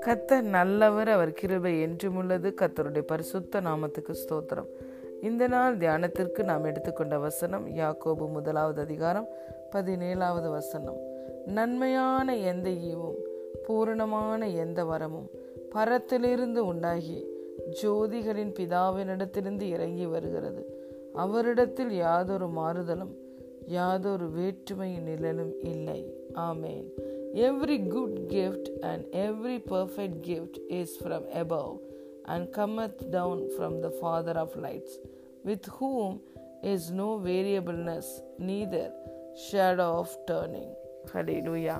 கத்தர் நல்லவர் அவர் கிருபை என்றும் உள்ளது. கத்தருடைய பரிசுத்த நாமத்துக்கு ஸ்தோத்திரம். இந்த நாள் தியானத்திற்கு நாம் எடுத்துக்கொண்ட வசனம் யாக்கோபு முதலாவது அதிகாரம் பதினேழாவது வசனம். நன்மையான எந்த ஈவும் பூரணமான எந்த வரமும் பரத்திலிருந்து உண்டாகி ஜோதிகளின் பிதாவினிடத்திலிருந்து இறங்கி வருகிறது. அவரிடத்தில் யாதொரு மாறுதலும் யாதொரு வேற்றுமையின் நிழலும் இல்லை amen every good gift and every perfect gift is from above and cometh down from the father of lights with whom is no variableness neither shadow of turning hallelujah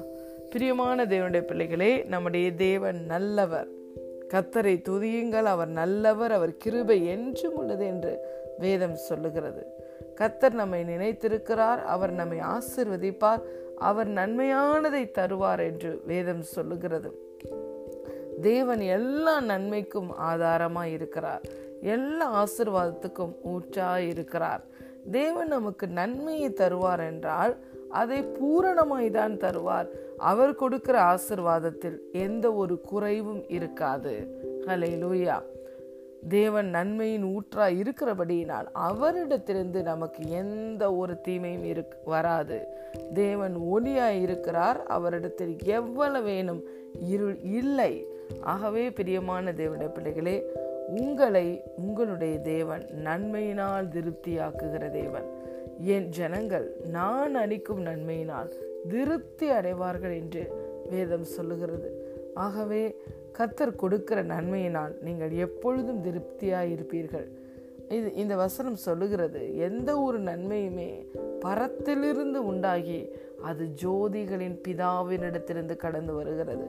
பிரியமான தேவனுடைய பிள்ளைகளே நம்முடைய தேவன் நல்லவர் கத்தரை துதியுங்கள் அவர் நல்லவர் அவர் கிருபை என்றும் உள்ளது என்று வேதம் சொல்லுகிறது கத்தர் நம்மை நினைத்திருக்கிறார் அவர் நம்மை ஆசிர்வதிப்பார் அவர் நன்மையானதை தருவார் என்று வேதம் சொல்லுகிறது. தேவன் எல்லா நன்மைக்கும் ஆதாரமாக இருக்கிறார். எல்லா ஆசிர்வாதத்துக்கும் ஊற்றாய் இருக்கிறார். தேவன் நமக்கு நன்மையை தருவார் என்றால் அதை பூரணமாய் தான் தருவார். அவர் கொடுக்கிற ஆசிர்வாதத்தில் எந்த ஒரு குறைவும் இருக்காது. ஹலே லூயா தேவன் நன்மையின் ஊற்றா இருக்கிறபடியினால் அவரிடத்திலிருந்து நமக்கு எந்த ஒரு தீமையும் இருக் வராது. தேவன் ஒளியாய் இருக்கிறார் அவரிடத்தில் எவ்வளவு வேணும் இருள் இல்லை. ஆகவே பிரியமான தேவனுடைய பிள்ளைகளே உங்களை உங்களுடைய தேவன் நன்மையினால் திருப்தியாக்குகிற தேவன். என் ஜனங்கள் நான் அளிக்கும் நன்மையினால் திருப்தி அடைவார்கள் என்று வேதம் சொல்லுகிறது. ஆகவே கத்தர் கொடுக்கிற நன்மையினால் நீங்கள் எப்பொழுதும் திருப்தியாக இருப்பீர்கள். இது இந்த வசனம் சொல்லுகிறது எந்த ஒரு நன்மையுமே பரத்திலிருந்து உண்டாகி அது ஜோதிகளின் பிதாவினிடத்திலிருந்து கடந்து வருகிறது.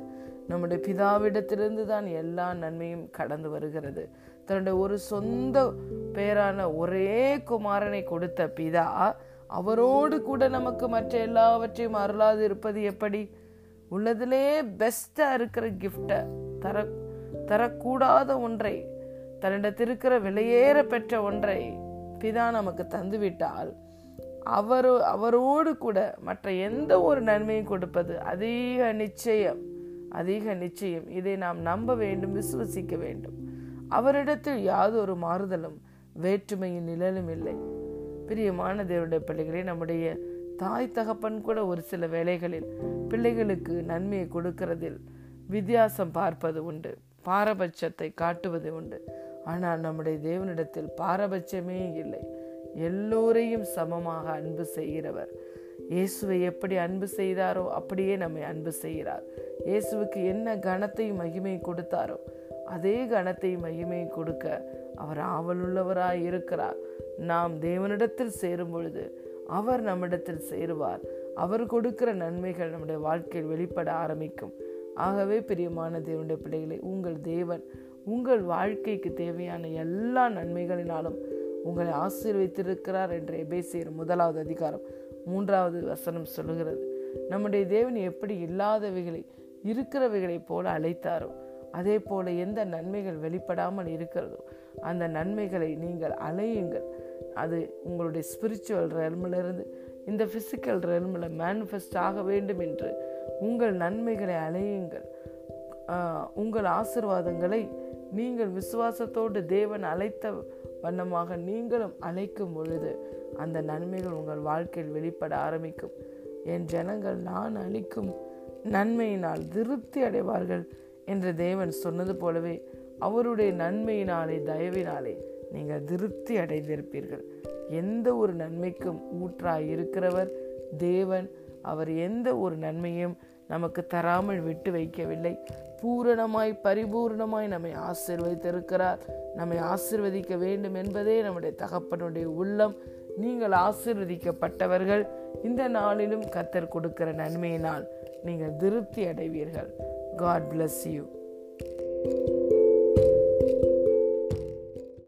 நம்முடைய பிதாவிடத்திலிருந்து தான் எல்லா நன்மையும் கடந்து வருகிறது. தன்னுடைய ஒரு சொந்த பேரான ஒரே குமாரனை கொடுத்த பிதா அவரோடு கூட நமக்கு மற்ற எல்லாவற்றையும் அருளாது இருப்பது எப்படி? உள்ளதிலே பெஸ்ட்டாக இருக்கிற கிஃப்டை தர தரக்கூடாத ஒன்றை தன்னிடத்திருக்கிற விலையேற பெற்ற ஒன்றை பிதா நமக்கு தந்துவிட்டால் அவரோ அவரோடு கூட மற்ற எந்த ஒரு நன்மையும் கொடுப்பது அதிக நிச்சயம் அதிக நிச்சயம். இதை நாம் நம்ப வேண்டும் விசுவசிக்க வேண்டும். அவரிடத்தில் யாதொரு மாறுதலும் வேற்றுமையின் நிழலும் இல்லை. பிரியமான தேவனுடைய பிள்ளைகளே நம்முடைய தாய் தகப்பன் கூட ஒரு சில வேலைகளில் பிள்ளைகளுக்கு நன்மையை கொடுக்கிறதில் வித்தியாசம் பார்ப்பது உண்டு பாரபட்சத்தை காட்டுவது உண்டு. ஆனால் நம்முடைய தேவனிடத்தில் பாரபட்சமே இல்லை. எல்லோரையும் சமமாக அன்பு செய்கிறவர். இயேசுவை எப்படி அன்பு செய்தாரோ அப்படியே நம்மை அன்பு செய்கிறார். இயேசுவுக்கு என்ன கணத்தையும் மகிமையும் கொடுத்தாரோ அதே கணத்தையும் மகிமையும் கொடுக்க அவர் ஆவலுள்ளவராய் இருக்கிறார். நாம் தேவனிடத்தில் சேரும் பொழுது அவர் நம்மிடத்தில் சேருவார். அவர் கொடுக்கிற நன்மைகள் நம்முடைய வாழ்க்கையில் வெளிப்பட ஆரம்பிக்கும். ஆகவே பிரியமான தேவனுடைய பிள்ளைகளை உங்கள் தேவன் உங்கள் வாழ்க்கைக்கு தேவையான எல்லா நன்மைகளினாலும் உங்களை ஆசீர்வைத்திருக்கிறார் என்ற எபேசியர் முதலாவது அதிகாரம் மூன்றாவது வசனம் சொல்லுகிறது. நம்முடைய தேவன் எப்படி இல்லாதவைகளை இருக்கிறவைகளைப் போல அழைத்தாரோ அதே போல எந்த நன்மைகள் வெளிப்படாமல் இருக்கிறதோ அந்த நன்மைகளை நீங்கள் அலையுங்கள். அது உங்களுடைய ஸ்பிரிச்சுவல் ரெல்மிலிருந்து இந்த ஃபிசிக்கல் ரெல்மில் மேனிஃபெஸ்ட் ஆக வேண்டும் என்று உங்கள் நன்மைகளை அலையுங்கள். உங்கள் ஆசிர்வாதங்களை நீங்கள் விசுவாசத்தோடு தேவன் அழைத்த வண்ணமாக நீங்களும் அழைக்கும் பொழுது அந்த நன்மைகள் உங்கள் வாழ்க்கையில் வெளிப்பட ஆரம்பிக்கும். என் ஜனங்கள் நான் அளிக்கும் நன்மையினால் திருப்தி அடைவார்கள். என்று தேவன் சொன்னது போலவே அவருடைய நன்மையினாலே தயவினாலே நீங்கள் திருப்தி அடைந்திருப்பீர்கள். எந்த ஒரு நன்மைக்கும் ஊற்றாய் இருக்கிறவர். தேவன் அவர் எந்த ஒரு நன்மையும் நமக்கு தராமல் விட்டு வைக்கவில்லை. பூரணமாய் பரிபூர்ணமாய் நம்மை ஆசிர்வதித்திருக்கிறார். நம்மை ஆசிர்வதிக்க வேண்டும் என்பதே நம்முடைய தகப்பனுடைய உள்ளம். நீங்கள் ஆசிர்வதிக்கப்பட்டவர்கள். இந்த நாளிலும் கத்தர் கொடுக்கிற நன்மையினால் நீங்கள் திருப்தி அடைவீர்கள். God bless you.